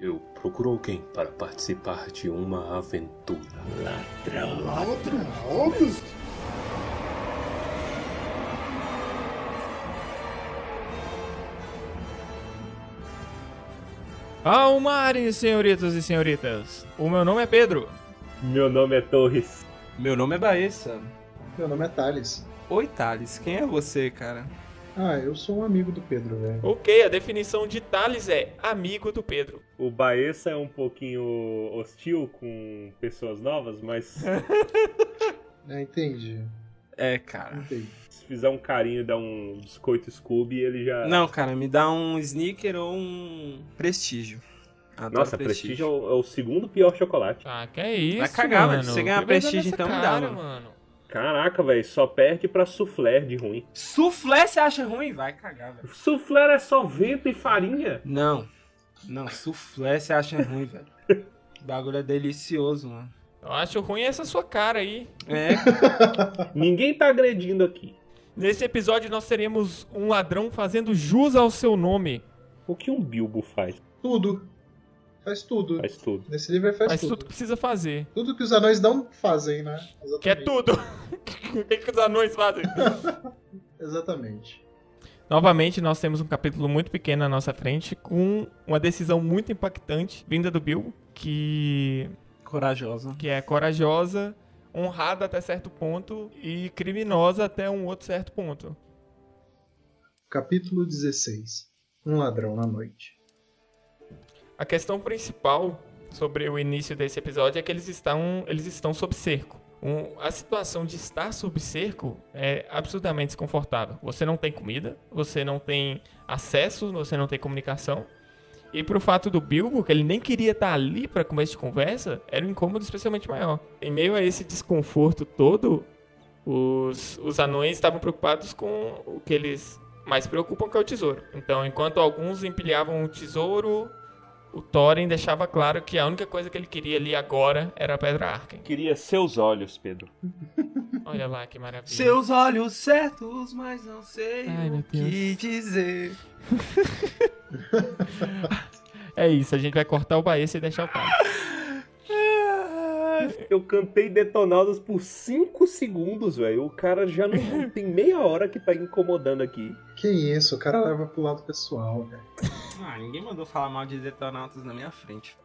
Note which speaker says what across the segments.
Speaker 1: Eu procuro alguém para participar de uma aventura.
Speaker 2: Ladrão.
Speaker 3: Ladrão?
Speaker 4: Almares, senhoritas e senhoritas. O meu nome é Pedro.
Speaker 5: Meu nome é Torres.
Speaker 6: Meu nome é Baessa.
Speaker 3: Meu nome é Thales.
Speaker 6: Oi, Thales. Quem é você, cara?
Speaker 3: Ah, eu sou um amigo do Pedro, velho.
Speaker 4: Ok, a definição de Thales é amigo do Pedro.
Speaker 5: O Baessa é um pouquinho hostil com pessoas novas, mas
Speaker 3: É, entendi.
Speaker 6: É, cara.
Speaker 3: Entendi.
Speaker 5: se fizer um carinho e dar um biscoito Scooby, ele já.
Speaker 6: Não, cara, me dá um sneaker ou um prestígio. Adoro
Speaker 5: Nossa, prestígio é o, é o segundo pior chocolate.
Speaker 4: Ah, que é isso,
Speaker 6: Vai cagar,
Speaker 4: mano.
Speaker 6: Se você ganhar prestígio, então me dá,
Speaker 4: cara,
Speaker 6: mano.
Speaker 5: Caraca, velho, só perde pra soufflé de ruim.
Speaker 6: Suflé você acha ruim? Vai cagar, velho.
Speaker 5: Soufflé é só vento e farinha.
Speaker 6: Não. Não, suflé você acha ruim, velho. O bagulho é delicioso, mano.
Speaker 4: Eu acho ruim essa sua cara aí.
Speaker 6: É,
Speaker 5: Ninguém tá agredindo aqui.
Speaker 4: Nesse episódio nós teremos um ladrão fazendo jus ao seu nome.
Speaker 5: O que um Bilbo faz?
Speaker 3: Tudo. Faz tudo.
Speaker 5: Faz tudo.
Speaker 3: Nesse livro ele faz,
Speaker 4: Faz
Speaker 3: tudo.
Speaker 4: tudo que precisa fazer.
Speaker 3: Tudo que os anões não fazem, né? Exatamente.
Speaker 4: Que é tudo. o que, que os anões fazem?
Speaker 3: Exatamente.
Speaker 4: Novamente, nós temos um capítulo muito pequeno na nossa frente, com uma decisão muito impactante vinda do Bilbo, que,
Speaker 6: corajosa.
Speaker 4: que é corajosa, honrada até certo ponto e criminosa até um outro certo ponto.
Speaker 3: Capítulo 16. Um ladrão na noite.
Speaker 4: A questão principal sobre o início desse episódio é que eles estão, eles estão sob cerco. Um- a situação de estar sob cerco é absurdamente desconfortável. Você não tem comida, você não tem acesso, você não tem comunicação. E pro fato do Bilbo, que ele nem queria estar ali para começo de conversa, era um incômodo especialmente maior. Em meio a esse desconforto todo, os, os anões estavam preocupados com o que eles mais preocupam, que é o tesouro. Então, enquanto alguns empilhavam o tesouro, o Thorin deixava claro que a única coisa que ele queria ali agora era a Pedra Arken.
Speaker 5: Queria seus olhos, Pedro.
Speaker 4: Olha lá que maravilha.
Speaker 6: Seus olhos certos, mas não sei
Speaker 4: Ai,
Speaker 6: o que dizer.
Speaker 4: É isso, a gente vai cortar o Baessa e deixar o pai.
Speaker 5: Eu cantei Detonados por 5 segundos, velho. O cara já não tem meia hora que tá incomodando aqui.
Speaker 3: Que isso, o cara leva pro lado pessoal, velho.
Speaker 6: Ah, ninguém mandou falar mal de Detonautas na minha frente.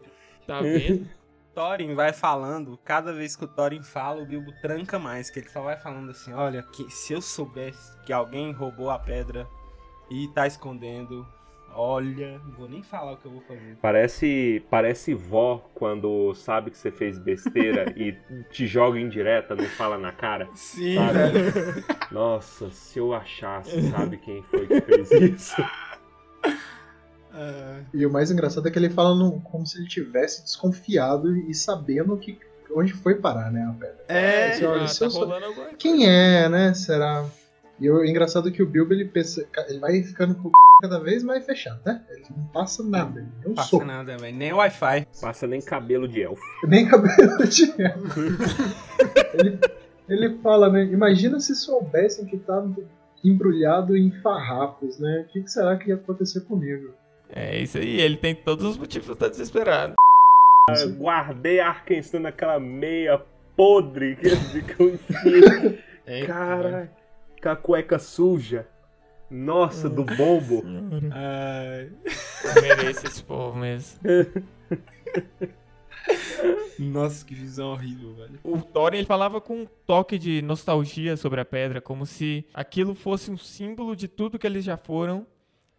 Speaker 4: Tá vendo?
Speaker 6: Thorin vai falando, cada vez que o Thorin fala, o Bilbo tranca mais, que ele só vai falando assim, olha, que se eu soubesse que alguém roubou a pedra e tá escondendo, olha, não vou nem falar o que eu vou fazer.
Speaker 5: Parece, parece vó quando sabe que você fez besteira e te joga em direta, não fala na cara.
Speaker 6: Sim,
Speaker 5: Sabe?
Speaker 6: velho.
Speaker 5: Nossa, se eu achasse, sabe quem foi que fez isso?
Speaker 6: Ah,
Speaker 3: E o mais engraçado é que ele fala no- como se ele tivesse desconfiado e sabendo que, onde foi parar, né, a pedra.
Speaker 6: É,
Speaker 3: olha,
Speaker 4: Ah,
Speaker 3: se
Speaker 4: tá
Speaker 3: sou-. Quem é, né? Será? E o engraçado é que o Bilbo ele pensa, ele vai ficando com o cada vez mais fechado, né? Ele não passa nada, ele não
Speaker 6: passa
Speaker 3: soco,
Speaker 6: nada, velho, nem Wi-Fi.
Speaker 5: Passa nem cabelo de elfo.
Speaker 3: nem cabelo de ele, ele fala, né? Imagina se soubessem que tá embrulhado em farrapos, né? O que, que será que ia acontecer comigo?
Speaker 4: É isso aí, ele tem todos os motivos pra estar desesperado.
Speaker 5: Eu guardei a Arkansas naquela meia podre que eu enfiei.
Speaker 4: É,
Speaker 5: Cara, com a cueca suja. Nossa, do bombo.
Speaker 6: Ai.
Speaker 4: Eu mereço esse povo mesmo.
Speaker 6: Nossa, que visão horrível, velho.
Speaker 4: O Thorin ele falava com um toque de nostalgia sobre a pedra, como se aquilo fosse um símbolo de tudo que eles já foram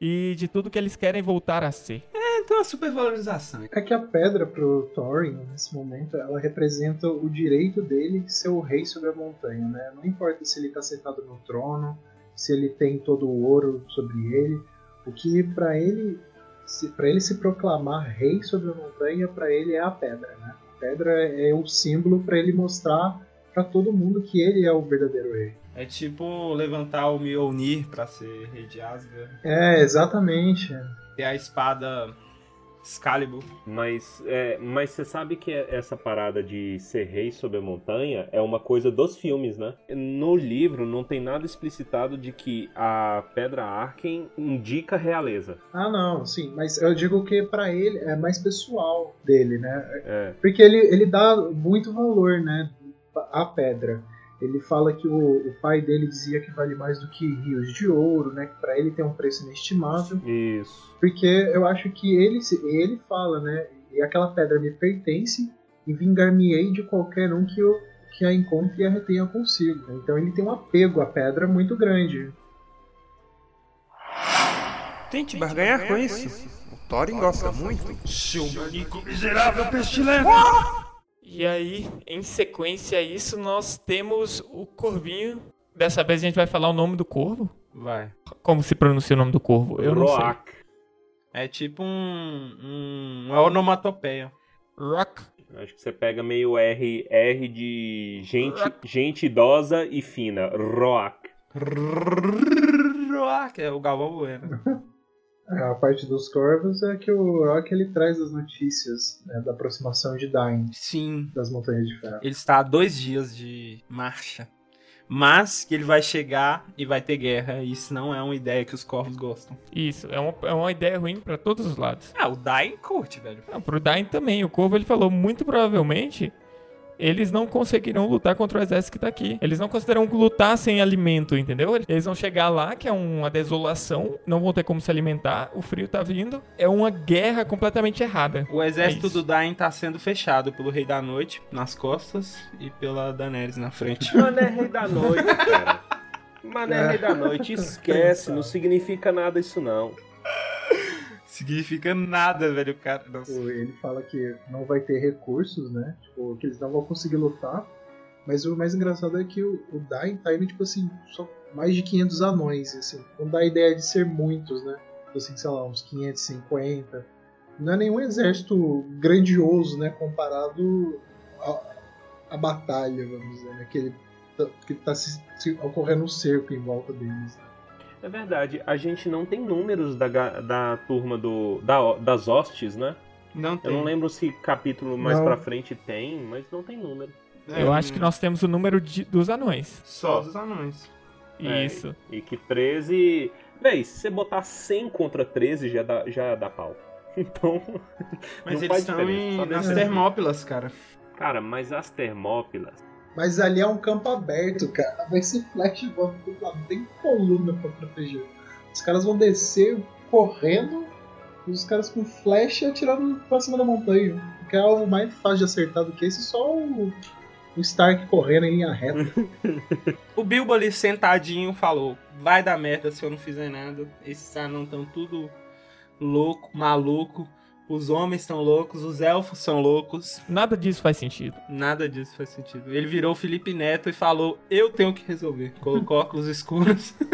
Speaker 4: e de tudo que eles querem voltar a ser.
Speaker 6: É, então a supervalorização.
Speaker 3: É que a pedra pro Thorin, nesse momento, ela representa o direito dele de ser o rei sobre a montanha, né? Não importa se ele tá sentado no trono, se ele tem todo o ouro sobre ele, o que pra ele se, para ele se proclamar rei sobre a montanha, pra ele é a pedra, né? A pedra é o símbolo pra ele mostrar pra todo mundo que ele é o verdadeiro rei.
Speaker 6: É tipo levantar o Mjolnir pra ser rei de Asgard.
Speaker 3: É, exatamente.
Speaker 6: Ter a espada Excalibur.
Speaker 5: Mas, é, mas você sabe que essa parada de ser rei sobre a montanha é uma coisa dos filmes, né? No livro não tem nada explicitado de que a Pedra Arken indica realeza.
Speaker 3: Ah, não, sim. Mas eu digo que para ele é mais pessoal dele, né?
Speaker 5: É.
Speaker 3: Porque ele, ele dá muito valor, né? À pedra. Ele fala que o, o, pai dele dizia que vale mais do que rios de ouro, né? Que para ele tem um preço inestimável.
Speaker 5: Isso.
Speaker 3: Porque eu acho que ele, ele fala, né? E aquela pedra me pertence e vingar-me-ei de qualquer um que, eu, que a encontre e a retenha consigo. Então ele tem um apego à pedra muito grande.
Speaker 6: Tente barganhar com isso. O Thorin gosta muito.
Speaker 2: Seu manico miserável pestilento!
Speaker 4: E aí, em sequência a isso, nós temos o Corvinho. Dessa vez a gente vai falar o nome do corvo?
Speaker 6: Vai.
Speaker 4: Como se pronuncia o nome do corvo? Eu não sei.
Speaker 5: Roak.
Speaker 6: É tipo um. um uma onomatopeia.
Speaker 4: Rock.
Speaker 5: Acho que você pega meio R, R de gente, gente idosa e fina. Roak.
Speaker 6: Rock, é o Galvão Bueno.
Speaker 3: A parte dos corvos é que o Rock ele traz as notícias né, da aproximação de Dain
Speaker 6: Sim.
Speaker 3: das Montanhas de Ferro.
Speaker 6: Ele está a dois dias de marcha. Mas que ele vai chegar e vai ter guerra. E isso não é uma ideia que os corvos gostam.
Speaker 4: Isso, é uma, é uma ideia ruim pra todos os lados.
Speaker 6: Ah, o Dain curte, velho.
Speaker 4: Não, pro Dain também. O Corvo ele falou muito provavelmente eles não conseguirão lutar contra o exército que tá aqui. Eles não conseguirão lutar sem alimento, entendeu? Eles vão chegar lá, que é uma desolação, não vão ter como se alimentar, o frio tá vindo. É uma guerra completamente errada.
Speaker 6: O exército
Speaker 4: É
Speaker 6: do Dain tá sendo fechado pelo Rei da Noite nas costas e pela Daenerys na frente.
Speaker 5: Mano, é rei da noite, cara. Mano, é rei da noite. Esquece, não significa nada isso não.
Speaker 6: Significa nada, velho, cara. Nossa.
Speaker 3: Ele fala que não vai ter recursos, né? Tipo, que eles não vão conseguir lutar. Mas o mais engraçado é que o, o Dain tá indo, tipo assim, só mais de 500 anões, assim. Não dá a ideia de ser muitos, né? Tipo assim, sei lá, uns 550. Não é nenhum exército grandioso, né? Comparado à, batalha, vamos dizer, né? Que, ele, tá- que tá se, se ocorrendo um cerco em volta deles. né?
Speaker 5: É verdade, a gente não tem números da, da turma do. Da, das hostes, né?
Speaker 6: Não tem.
Speaker 5: Eu não lembro se capítulo mais
Speaker 3: Não.
Speaker 5: pra frente tem, mas não tem número.
Speaker 6: É,
Speaker 4: Eu acho que nós temos o número de- dos anões.
Speaker 6: Só dos anões.
Speaker 5: É,
Speaker 4: Isso.
Speaker 5: E que 13. Véi, se você botar 100 contra 13 já dá, já dá pau. Então.
Speaker 6: Mas
Speaker 5: não
Speaker 6: eles
Speaker 5: faz
Speaker 6: estão em, nas Termópilas, cara.
Speaker 5: Cara, mas as Termópilas.
Speaker 3: Mas ali é um campo aberto, cara. Vai ser flash bomb do lado. Não tem coluna pra proteger. Os caras vão descer correndo e os caras com flecha atirando pra cima da montanha. Porque é algo mais fácil de acertar do que esse, só o, o Stark correndo em linha reta.
Speaker 6: O Bilbo ali sentadinho falou: Vai dar merda se eu não fizer nada. Esses anãos estão tudo louco, maluco. Os homens estão loucos, os elfos são loucos.
Speaker 4: Nada disso faz sentido.
Speaker 6: Nada disso faz sentido. Ele virou o Felipe Neto e falou: Eu tenho que resolver. Colocou óculos escuros.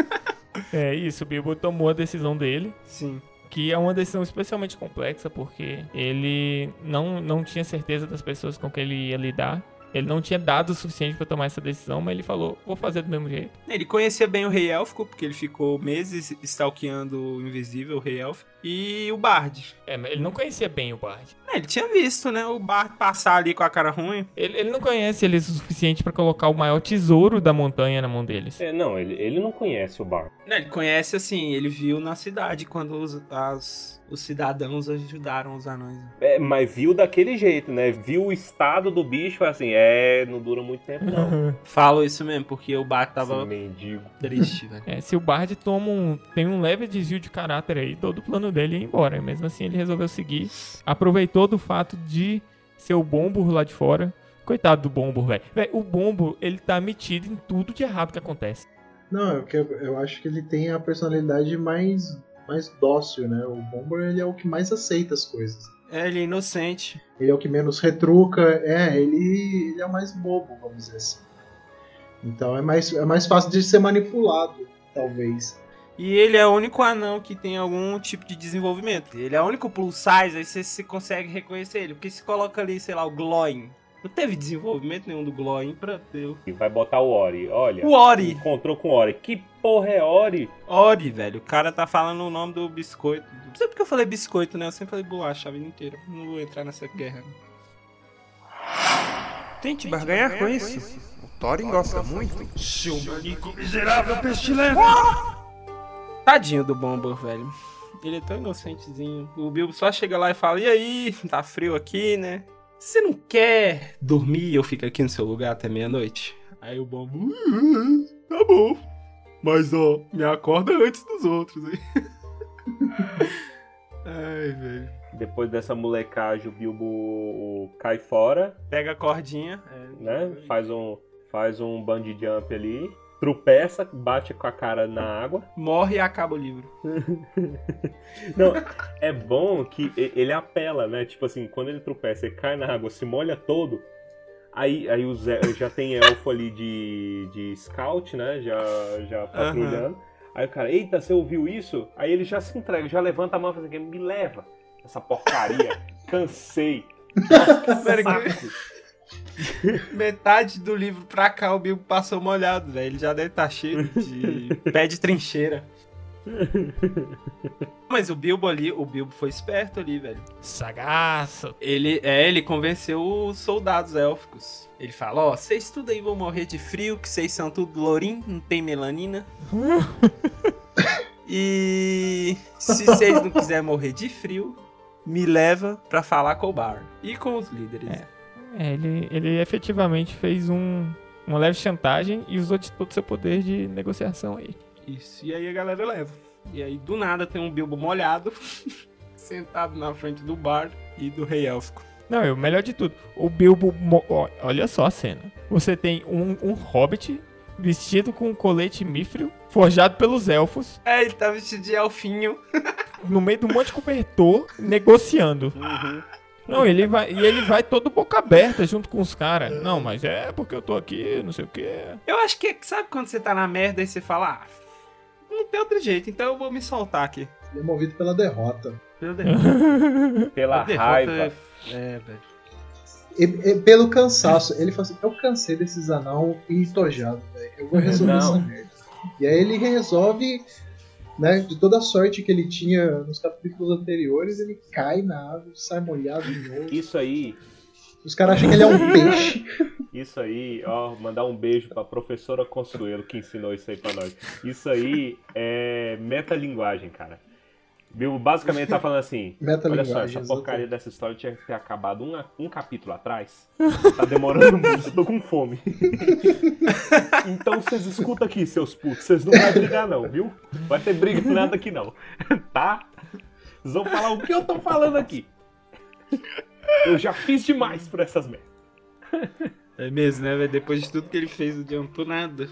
Speaker 4: É isso, o Bilbo tomou a decisão dele.
Speaker 6: Sim.
Speaker 4: que é uma decisão especialmente complexa porque ele não, não tinha certeza das pessoas com quem ele ia lidar. Ele não tinha dados o suficiente para tomar essa decisão, mas ele falou: vou fazer do mesmo jeito.
Speaker 6: Ele conhecia bem o Rei Élfico, porque ele ficou meses stalkeando o Invisível, o Rei Élfico. E o Bard.
Speaker 4: É, mas ele não conhecia bem o Bard.
Speaker 6: É, ele tinha visto, né? O Bard passar ali com a cara ruim.
Speaker 4: Ele, ele não conhece eles o suficiente para colocar o maior tesouro da montanha na mão deles.
Speaker 5: É, não, ele, ele não conhece o Bar.
Speaker 6: Né, Ele conhece assim, ele viu na cidade quando os, as- os cidadãos ajudaram os anões.
Speaker 5: É, mas viu daquele jeito, né? Viu o estado do bicho e falou assim: é, não dura muito tempo, não.
Speaker 6: Falo isso mesmo, porque o Bard tava
Speaker 5: mendigo.
Speaker 6: triste, velho.
Speaker 4: É, se o Bard toma um, tem um leve desvio de caráter aí, todo o plano dele ia embora. Mesmo assim, ele resolveu seguir. Aproveitou do fato de ser o Bombur lá de fora. Coitado do Bombur, velho. Véi, O Bombur, ele tá metido em tudo de errado que acontece.
Speaker 3: Não, eu, que- eu acho que ele tem a personalidade mais, mais dócil, né? O Bomber ele é o que mais aceita as coisas.
Speaker 6: É, ele é inocente.
Speaker 3: Ele é o que menos retruca. É, ele, ele é o mais bobo, vamos dizer assim. Então é mais, é mais fácil de ser manipulado, talvez.
Speaker 6: E ele é o único anão que tem algum tipo de desenvolvimento. Ele é o único plus size, aí você, você consegue reconhecer ele. Porque se coloca ali, sei lá, o Gloin, Não teve desenvolvimento nenhum do Gloin pra ter.
Speaker 5: E vai botar o Ori. Olha.
Speaker 6: O Ori!
Speaker 5: Encontrou com o Ori. Que porra é Ori?
Speaker 6: Ori, velho. O cara tá falando o nome do biscoito. Não sei porque eu falei biscoito, né? Eu sempre falei bolacha a vida inteira. Não vou entrar nessa guerra. Tente barganhar com isso. O Thorin gosta muito.
Speaker 2: Seu manico miserável pestilento!
Speaker 6: Tadinho do Bomber, velho. Ele é tão inocentezinho. O Bilbo só chega lá e fala: E aí, tá frio aqui, né? Você não quer dormir e eu fico aqui no seu lugar até meia-noite? Aí o Bomber: "Uh, Tá bom. Mas ó, me acorda antes dos outros, hein? Ai, velho.
Speaker 5: Depois dessa molecagem, o Bilbo cai fora,
Speaker 6: Pega a cordinha. é,
Speaker 5: né? Faz um, faz um bungee jump ali. Tropeça, bate com a cara na água.
Speaker 6: Morre e acaba o livro.
Speaker 5: Não, é bom que e- ele apela, né? Tipo assim, quando ele tropeça, ele cai na água, se molha todo. Aí, aí o Zé, já tem elfo ali de, de scout, né? Já, já patrulhando. Aí o cara, eita, você ouviu isso? Aí ele já se entrega, já levanta a mão e fala assim, me leva essa porcaria. Cansei.
Speaker 6: Pera que-
Speaker 5: Saco.
Speaker 6: Metade do livro pra cá o Bilbo passou molhado, velho. Ele já deve estar cheio de pé de trincheira. Mas o Bilbo ali, o Bilbo foi esperto ali, velho.
Speaker 4: Sagaço.
Speaker 6: Ele, é, ele convenceu os soldados élficos. Ele fala, ó, vocês tudo aí vão morrer de frio, que vocês são tudo lourim, não tem melanina. e se vocês não quiserem morrer de frio, me leva pra falar com o Bar. E com os líderes.
Speaker 4: É, ele, ele efetivamente fez um, uma leve chantagem e usou de todo o seu poder de negociação aí.
Speaker 6: Isso, e aí a galera leva. E aí do nada tem um Bilbo molhado, sentado na frente do bar e do rei élfico.
Speaker 4: Não, o melhor de tudo, o Bilbo. Olha só a cena. Você tem um, um hobbit vestido com um colete mífril, forjado pelos elfos,
Speaker 6: É, ele tá vestido de elfinho.
Speaker 4: no meio de um monte de cobertor, negociando. Não, ele vai, e ele vai todo boca aberta junto com os caras. Não, mas é porque eu tô aqui, não sei o quê.
Speaker 6: Eu acho que, sabe quando você tá na merda e você fala, ah, não tem outro jeito, então eu vou me soltar aqui.
Speaker 3: Ele é movido pela derrota.
Speaker 6: Meu Deus.
Speaker 5: Pela
Speaker 6: derrota
Speaker 5: raiva.
Speaker 6: É, é, velho.
Speaker 3: E, e pelo cansaço, ele falou assim: Eu cansei desses anão entojados, velho. Eu vou resolver
Speaker 5: Não.
Speaker 3: essa merda. E aí ele resolve, né, de toda a sorte que ele tinha nos capítulos anteriores, ele cai na água, sai molhado de novo.
Speaker 5: Isso aí,
Speaker 3: Os caras acham que ele é um peixe.
Speaker 5: isso aí, ó, mandar um beijo pra professora Consuelo que ensinou isso aí pra nós. Isso aí é metalinguagem, cara. Bilbo basicamente tá falando assim: Olha só, essa porcaria dessa história tinha que ter acabado um, um capítulo atrás. Tá demorando muito, eu tô com fome. então vocês escutam aqui, seus putos. Vocês não vão brigar, não, viu? Vai ter briga nada aqui, não. Tá? Vocês vão falar o que eu tô falando aqui. Eu já fiz demais por essas merdas.
Speaker 6: É mesmo, né, velho? Depois de tudo que ele fez, não adiantou nada.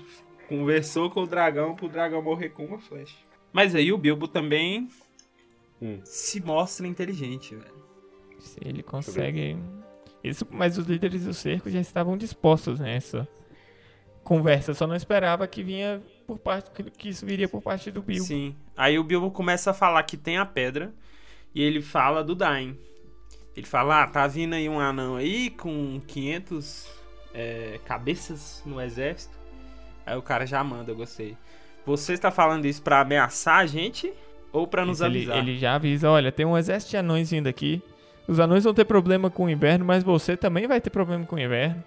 Speaker 6: Conversou com o dragão pro dragão morrer com uma flecha. Mas aí o Bilbo também
Speaker 5: Hum.
Speaker 6: se mostra inteligente, velho.
Speaker 4: Se ele consegue. Isso, mas os líderes do cerco já estavam dispostos nessa conversa. Só não esperava que vinha por parte que- que isso viria por parte do Bilbo.
Speaker 6: Sim. Aí o Bilbo começa a falar que tem a pedra e ele fala do Dain. Ele fala, ah, tá vindo aí um anão aí com 500 é, cabeças no exército. Aí o cara já manda, eu gostei. Você está falando isso pra ameaçar a gente ou pra nos
Speaker 4: ele,
Speaker 6: avisar?
Speaker 4: ele já avisa, olha, tem um exército de anões vindo aqui. Os anões vão ter problema com o inverno, mas você também vai ter problema com o inverno.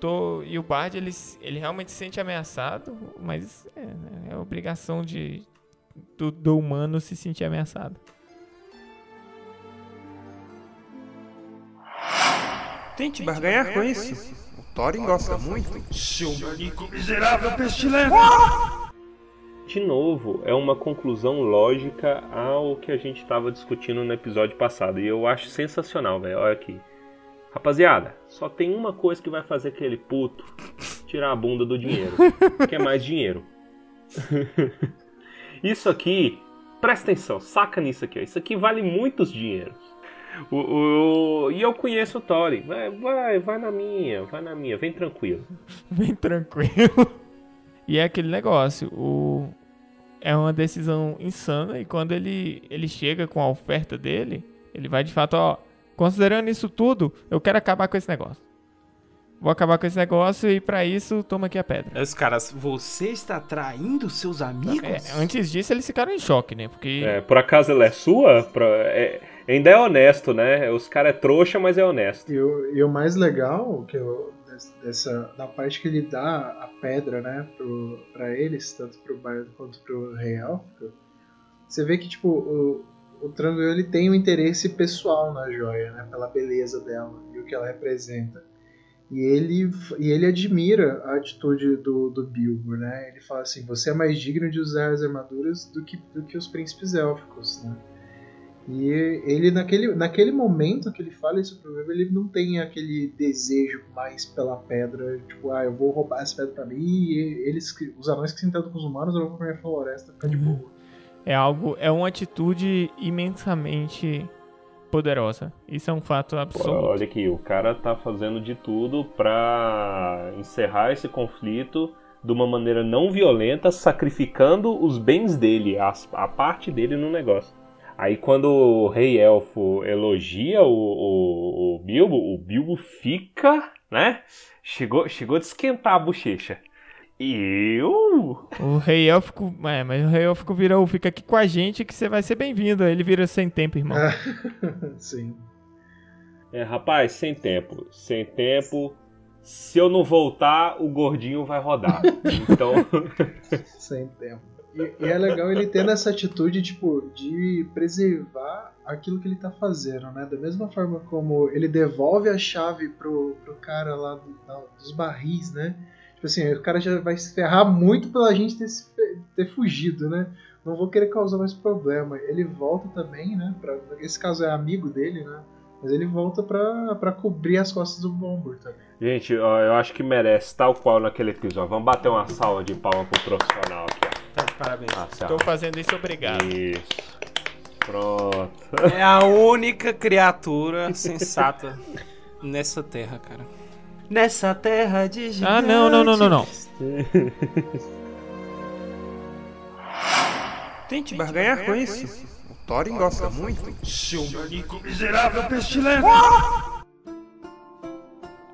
Speaker 4: Tô... E o Bard, ele, ele realmente se sente ameaçado, mas é, né, é obrigação de, do, do humano se sentir ameaçado.
Speaker 6: Tente barganhar com isso. O Thorin gosta muito.
Speaker 2: Seu manico miserável pestilento!
Speaker 5: De novo, é uma conclusão lógica ao que a gente estava discutindo no episódio passado. E eu acho sensacional, velho. Olha aqui. Rapaziada, só tem uma coisa que vai fazer aquele puto tirar a bunda do dinheiro. que é mais dinheiro. Isso aqui, presta atenção, saca nisso aqui. Ó. Isso aqui vale muitos dinheiros. O, o- e eu conheço o Tori. Vai, vai, vai na minha, vai na minha, vem tranquilo.
Speaker 4: Bem tranquilo. E é aquele negócio, o... é uma decisão insana e quando ele, ele chega com a oferta dele, ele vai de fato, ó, considerando isso tudo, eu quero acabar com esse negócio. vou acabar com esse negócio e pra isso, toma aqui a pedra.
Speaker 6: Os caras, você está traindo seus amigos?
Speaker 4: É, antes disso, eles ficaram em choque, né? Porque
Speaker 5: É, por acaso ela é sua? Pra- é- ainda é honesto, né? Os caras é trouxa, mas é honesto.
Speaker 3: E o, e o mais legal que eu, dessa da parte que ele dá a pedra, né, pro, pra eles, tanto pro Bardo quanto pro Rei Élfico, você vê que tipo o, o Tranduil ele tem um interesse pessoal na joia, né, pela beleza dela e o que ela representa. E ele, e ele admira a atitude do, do Bilbo, né? Ele fala assim: você é mais digno de usar as armaduras do que, do que os príncipes élficos, né? E ele, naquele, naquele momento que ele fala isso pro Bilbo, ele não tem aquele desejo mais pela pedra, tipo, ah, eu vou roubar essa pedra pra mim e eles, que- os anões que se entendam com os humanos, eu vou pra minha floresta ficar de boa.
Speaker 4: é algo, é uma atitude imensamente poderosa. Isso é um fato absoluto.
Speaker 5: olha aqui, o cara tá fazendo de tudo pra encerrar esse conflito de uma maneira não violenta, sacrificando os bens dele, a, a parte dele no negócio. Aí quando o rei elfo elogia o, o, o Bilbo, o Bilbo fica, né? Chegou, chegou a esquentar a bochecha. Eu?
Speaker 4: O rei élfico, é, mas o rei élfico virou, fica aqui com a gente que você vai ser bem-vindo. Ele vira sem tempo, irmão.
Speaker 3: Sim.
Speaker 5: É, rapaz, sem tempo. Sem tempo. Se eu não voltar, o gordinho vai rodar. Então.
Speaker 3: Sem tempo. E, é legal ele tendo essa atitude, tipo, de preservar aquilo que ele tá fazendo, né? Da mesma forma como ele devolve a chave pro, pro cara lá do- da- dos barris, né? Tipo assim, o cara já vai se ferrar muito pela gente ter, se ter fugido, né? Não vou querer causar mais problema. Ele volta também, né? Pra, esse caso é amigo dele, né? Mas ele volta pra cobrir as costas do Bombur também.
Speaker 5: Gente, eu acho que merece, tal qual naquele episódio. Vamos bater uma salva de palma pro profissional aqui.
Speaker 6: Tá de parabéns.
Speaker 5: Ah, certo.
Speaker 4: Tô fazendo isso, obrigado.
Speaker 5: Isso. Pronto.
Speaker 6: É a única criatura sensata nessa terra, cara. Nessa terra de gigantes.
Speaker 4: Ah, não, não, não, não, não.
Speaker 6: Tente barganhar com isso. O Thorin gosta muito.
Speaker 2: Seu manico miserável pestilento!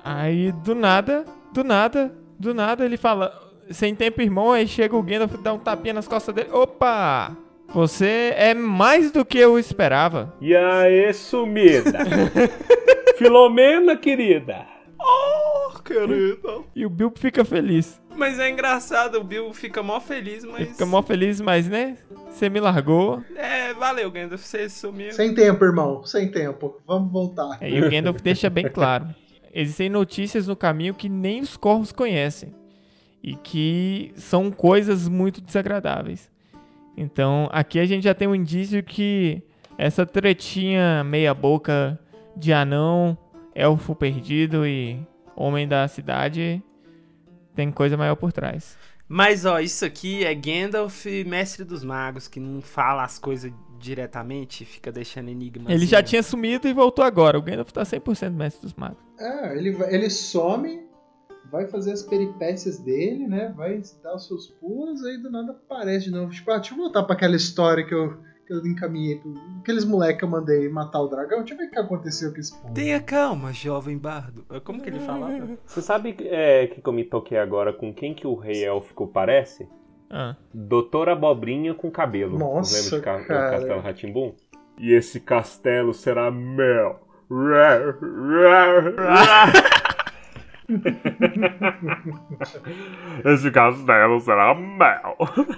Speaker 4: Aí, do nada, do nada, do nada, ele fala, sem tempo, irmão, aí chega o Gandalf e dá um tapinha nas costas dele. Opa! Você é mais do que eu esperava.
Speaker 5: E aí, sumida? Filomena, querida.
Speaker 6: Oh, querido.
Speaker 4: E o Bilbo fica feliz.
Speaker 6: Mas é engraçado, o Bill fica mó feliz,
Speaker 4: Ele
Speaker 6: mas.
Speaker 4: fica mó feliz, mas, né? Você me largou.
Speaker 6: É, valeu, Gandalf, você sumiu.
Speaker 3: Sem tempo, irmão. Sem tempo. Vamos voltar.
Speaker 4: É, e o Gandalf deixa bem claro. Existem notícias no caminho que nem os corvos conhecem. E que são coisas muito desagradáveis. Então, aqui a gente já tem um indício que essa tretinha meia boca de anão, elfo perdido e homem da cidade tem coisa maior por trás.
Speaker 6: Mas ó, isso aqui é Gandalf, mestre dos magos, que não fala as coisas diretamente, fica deixando enigmas.
Speaker 4: Ele já tinha sumido e voltou agora. O Gandalf tá 100% mestre dos magos.
Speaker 3: É, ele, ele some, vai fazer as peripécias dele, né? Vai dar os seus pulos, aí do nada aparece de novo. Tipo, ah, deixa eu voltar pra aquela história que eu, que eu encaminhei. Pro, aqueles moleques que eu mandei matar o dragão. Deixa eu ver o que aconteceu com esse povo.
Speaker 6: Tenha calma, jovem bardo. Como que ele falava?
Speaker 5: Você sabe é, que eu me toquei agora com quem que o rei élfico parece?
Speaker 4: Ah.
Speaker 5: Doutor Abobrinha com cabelo.
Speaker 3: Nossa,
Speaker 5: Lembra de ca. Castelo Ratimbum? E esse castelo será meu. Esse castelo será meu.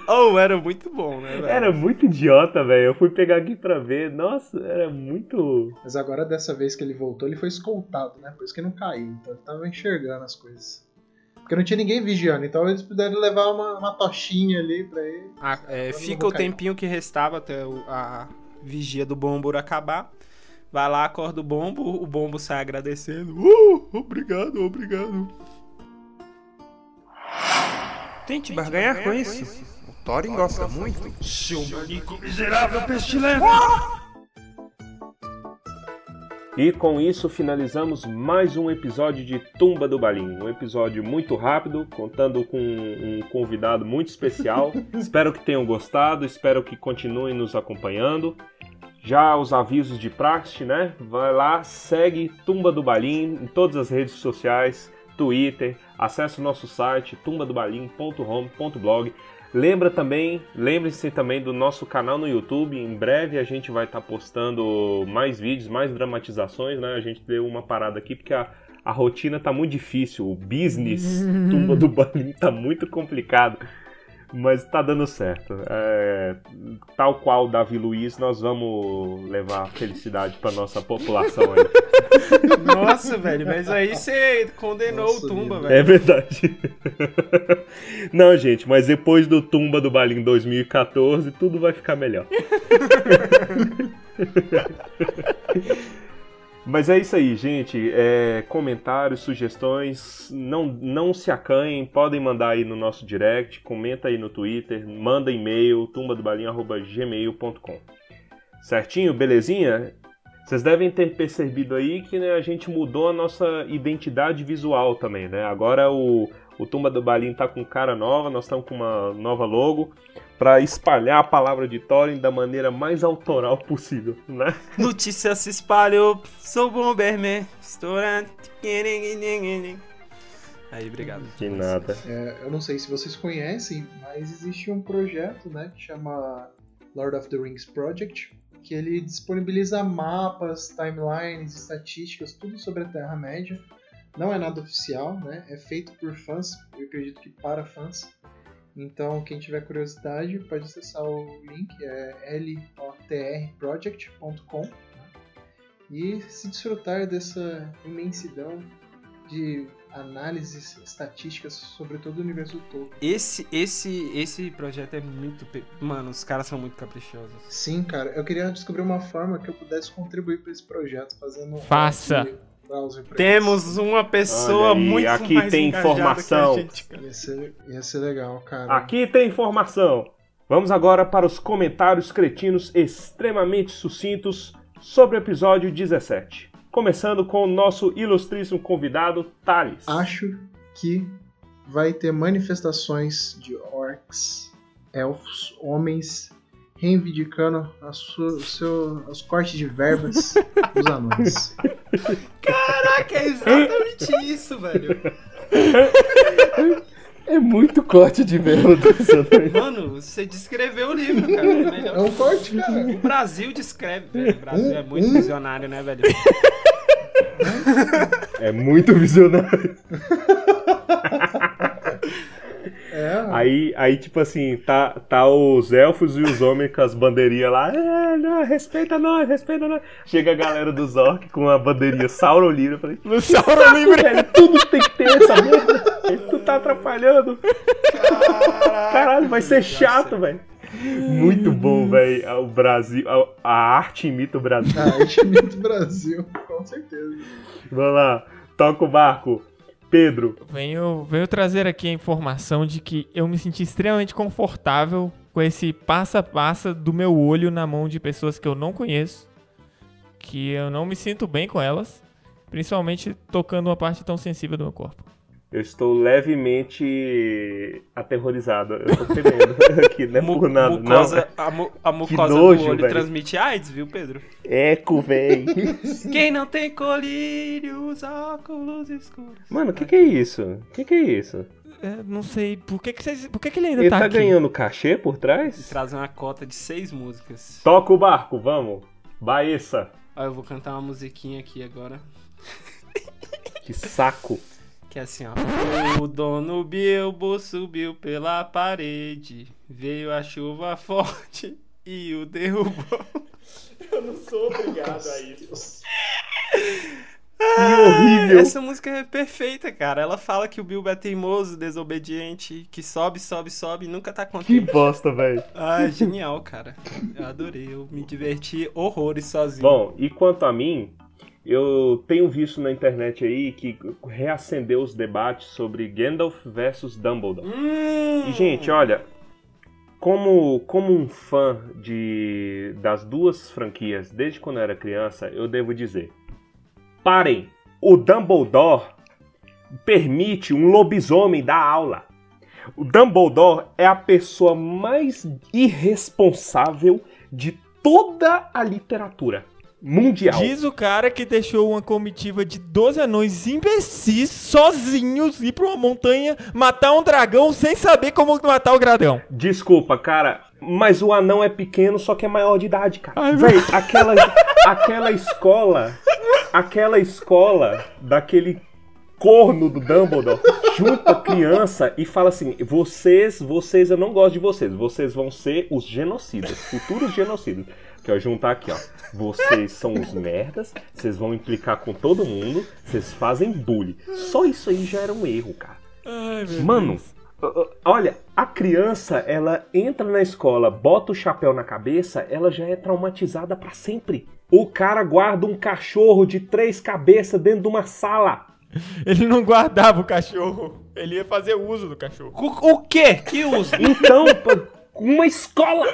Speaker 6: oh, era muito bom, né, velho?
Speaker 5: Era muito idiota, velho. Eu fui pegar aqui pra ver. Nossa, era muito.
Speaker 3: Mas agora, dessa vez que ele voltou, ele foi escoltado, né? Por isso que não caiu. Então ele tava enxergando as coisas. Porque não tinha ninguém vigiando, então eles puderam levar uma, uma tochinha ali pra ele.
Speaker 6: Ah, é, fica o
Speaker 3: cair.
Speaker 6: tempinho que restava até o- a vigia do Bombur acabar. Vai lá, acorda o Bombo, o Bombo sai agradecendo. Uh, obrigado, obrigado. Tente barganhar com isso. O Thorin gosta muito.
Speaker 2: Seu manico miserável pestilento!
Speaker 5: E com isso finalizamos mais um episódio de Tumba do Balim. Um episódio muito rápido, contando com um convidado muito especial. espero que tenham gostado, espero que continuem nos acompanhando. Já os avisos de praxe, né? Vai lá, segue Tumba do Balim em todas as redes sociais. Twitter, acesse o nosso site tumbadobalim.home.blog. Lembra também, lembre-se também do nosso canal no YouTube. Em breve a gente vai estar postando mais vídeos, mais dramatizações, né? A gente deu uma parada aqui porque a, a rotina tá muito difícil, o business Tumba do Balim tá muito complicado. Mas tá dando certo. É, tal qual o Davi Luiz, nós vamos levar felicidade pra nossa população aí.
Speaker 6: Nossa, velho, mas aí você condenou
Speaker 3: Nossa,
Speaker 6: o Tumba,
Speaker 3: vida.
Speaker 6: velho.
Speaker 5: É verdade. Não, gente, mas depois do Tumba do Balim 2014, tudo vai ficar melhor. Mas é isso aí, gente. É, comentários, sugestões, não, não se acanhem, podem mandar aí no nosso direct, comenta aí no Twitter, manda e-mail, tumbadobalinho.gmail.com. Certinho? Belezinha? Vocês devem ter percebido aí que né, a gente mudou a nossa identidade visual também, né? Agora o, o Tumba do Balim tá com cara nova, nós estamos com uma nova logo para espalhar a palavra de Thorin da maneira mais autoral possível, né?
Speaker 6: Notícia se espalhou, sou Bomberman, estourando. Aí, obrigado.
Speaker 5: De nada.
Speaker 3: É, eu não sei se vocês conhecem, mas existe um projeto né, que chama Lord of the Rings Project, que ele disponibiliza mapas, timelines, estatísticas, tudo sobre a Terra-média. Não é nada oficial, né? É feito por fãs, eu acredito que para fãs. Então, quem tiver curiosidade, pode acessar o link, é lotrproject.com né? e se desfrutar dessa imensidão de análises estatísticas sobre todo o universo do Tolkien.
Speaker 6: Esse, esse, esse projeto é muito. pe- Mano, os caras são muito caprichosos.
Speaker 3: Sim, cara, eu queria descobrir uma forma que eu pudesse contribuir para esse projeto, fazendo um
Speaker 4: Faça.
Speaker 6: Temos uma pessoa muito
Speaker 5: aqui
Speaker 6: mais
Speaker 5: tem informação.
Speaker 6: que a gente.
Speaker 3: Ia ser, ia ser legal, cara.
Speaker 5: Aqui tem informação. Vamos agora para os comentários cretinos extremamente sucintos sobre o episódio 17. Começando com o nosso ilustríssimo convidado, Thales.
Speaker 3: Acho que vai ter manifestações de orcs, elfos, homens reivindicando a sua, o seu, os cortes de verbas dos anões.
Speaker 6: Caraca, é exatamente isso, velho.
Speaker 1: É muito corte de verbo do
Speaker 6: Mano, você descreveu o livro, cara. É
Speaker 3: É um corte, cara.
Speaker 6: O Brasil descreve, velho. O Brasil é muito visionário, né, velho?
Speaker 5: É muito visionário.
Speaker 3: É,
Speaker 5: Aí, aí tipo assim, tá, tá os elfos e os homens com as bandeirinhas lá. É, não, respeita nós, respeita nós. Chega a galera dos orcs com a bandeirinha Sauron Livre. Eu falei,
Speaker 4: No Sauron Livre.
Speaker 5: velho, tudo tem que ter essa merda. Tu tá atrapalhando. Caralho, vai ser chato, velho. Muito bom, velho. O Brasil, a, a arte imita o Brasil.
Speaker 3: a arte do Brasil, com certeza.
Speaker 5: Vamos lá, toca o barco. Pedro,
Speaker 4: Venho, venho trazer aqui a informação de que eu me senti extremamente confortável com esse passo a passo do meu olho na mão de pessoas que eu não conheço, que eu não me sinto bem com elas, principalmente tocando uma parte tão sensível do meu corpo.
Speaker 5: Eu estou levemente aterrorizado. Eu tô temendo aqui, não é por nada.
Speaker 6: mucosa, a, mu- a mucosa
Speaker 5: nojo,
Speaker 6: do olho
Speaker 5: velho.
Speaker 6: transmite AIDS, viu, Pedro?
Speaker 5: Não. Eco, véi.
Speaker 6: Quem não tem colírio usa óculos escuros.
Speaker 5: Mano, o que que é isso? O que que é isso?
Speaker 4: É, não sei, por que, que, vocês, por que, que ele ainda
Speaker 5: Ele
Speaker 4: tá,
Speaker 5: tá
Speaker 4: aqui?
Speaker 5: ganhando cachê por
Speaker 6: E
Speaker 5: trás?
Speaker 6: traz uma cota de seis músicas.
Speaker 5: Toca o barco, vamos. Baeça.
Speaker 6: Ó, eu vou cantar uma musiquinha aqui agora.
Speaker 5: Que saco.
Speaker 6: Que é assim, ó. O dono Bilbo subiu pela parede. Veio a chuva forte e o derrubou.
Speaker 4: Eu não sou obrigado a isso.
Speaker 5: Que horrível.
Speaker 6: Essa música é perfeita, cara. Ela fala que o Bilbo é teimoso, desobediente, que sobe, sobe, sobe e nunca tá
Speaker 5: Que
Speaker 6: contente.
Speaker 5: bosta, velho.
Speaker 6: Ah, genial, cara. Eu adorei. Eu me diverti horrores sozinho.
Speaker 5: Bom, e quanto a mim, eu tenho visto na internet aí que reacendeu os debates sobre Gandalf versus Dumbledore.
Speaker 6: Hum,
Speaker 5: E, gente, olha, como, como um fã de, das duas franquias desde quando eu era criança, eu devo dizer: parem! O Dumbledore permite um lobisomem dar aula. O Dumbledore é a pessoa mais irresponsável de toda a literatura. Mundial.
Speaker 4: Diz o cara que deixou uma comitiva de 12 anões imbecis sozinhos ir pra uma montanha matar um dragão sem saber como matar o dragão.
Speaker 5: Desculpa, cara, mas o anão é pequeno, só que é maior de idade, cara.
Speaker 4: Ai,
Speaker 5: Véi, aquela, aquela escola, aquela escola daquele corno do Dumbledore junta criança e fala assim: vocês, vocês, eu não gosto de vocês, vocês vão ser os genocidas, futuros genocidas. Que eu juntar aqui, ó. Vocês são os merdas, vocês vão implicar com todo mundo, vocês fazem bullying. Só isso aí já era um erro, cara.
Speaker 4: Ai,
Speaker 5: Mano,
Speaker 4: Deus.
Speaker 5: olha, a criança, ela entra na escola, bota o chapéu na cabeça, ela já é traumatizada pra sempre. O cara guarda um cachorro de três cabeças dentro de uma sala.
Speaker 4: Ele não guardava o cachorro. Ele ia fazer uso do cachorro.
Speaker 6: O, o quê? Que uso?
Speaker 5: Então, uma escola!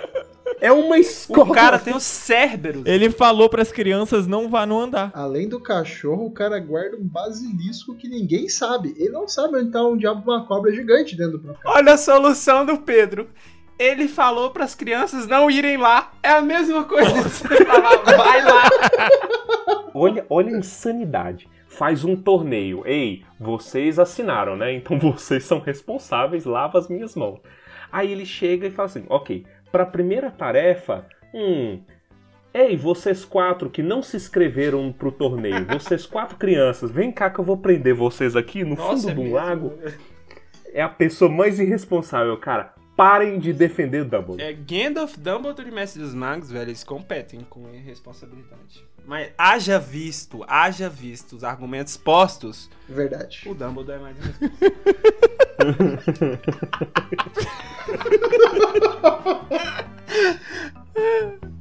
Speaker 5: É uma escola!
Speaker 6: O cara tem o Cerberus.
Speaker 4: Ele falou pras crianças não vá no andar.
Speaker 3: Além do cachorro, o cara guarda um basilisco que ninguém sabe. Ele não sabe onde tá um diabo uma cobra gigante dentro do próprio
Speaker 6: Olha a solução do Pedro. Ele falou pras crianças não irem lá. É a mesma coisa que você falar, vai lá.
Speaker 5: Olha, olha a insanidade. Faz um torneio. Ei, vocês assinaram, né? Então vocês são responsáveis, lava as minhas mãos. Aí ele chega e fala assim: ok, pra primeira tarefa, hum. Ei, vocês quatro que não se inscreveram pro torneio, vocês quatro crianças, vem cá que eu vou prender vocês aqui no fundo
Speaker 6: é
Speaker 5: um
Speaker 6: mesmo.
Speaker 5: lago. É a pessoa mais irresponsável, cara. Parem de defender o Dumbledore.
Speaker 6: É Gandalf, Dumbledore e Mestre dos Magos, velho, eles competem com irresponsabilidade. Mas haja visto, haja visto os argumentos postos,
Speaker 3: Verdade.
Speaker 6: o Dumbledore é mais irresponsável.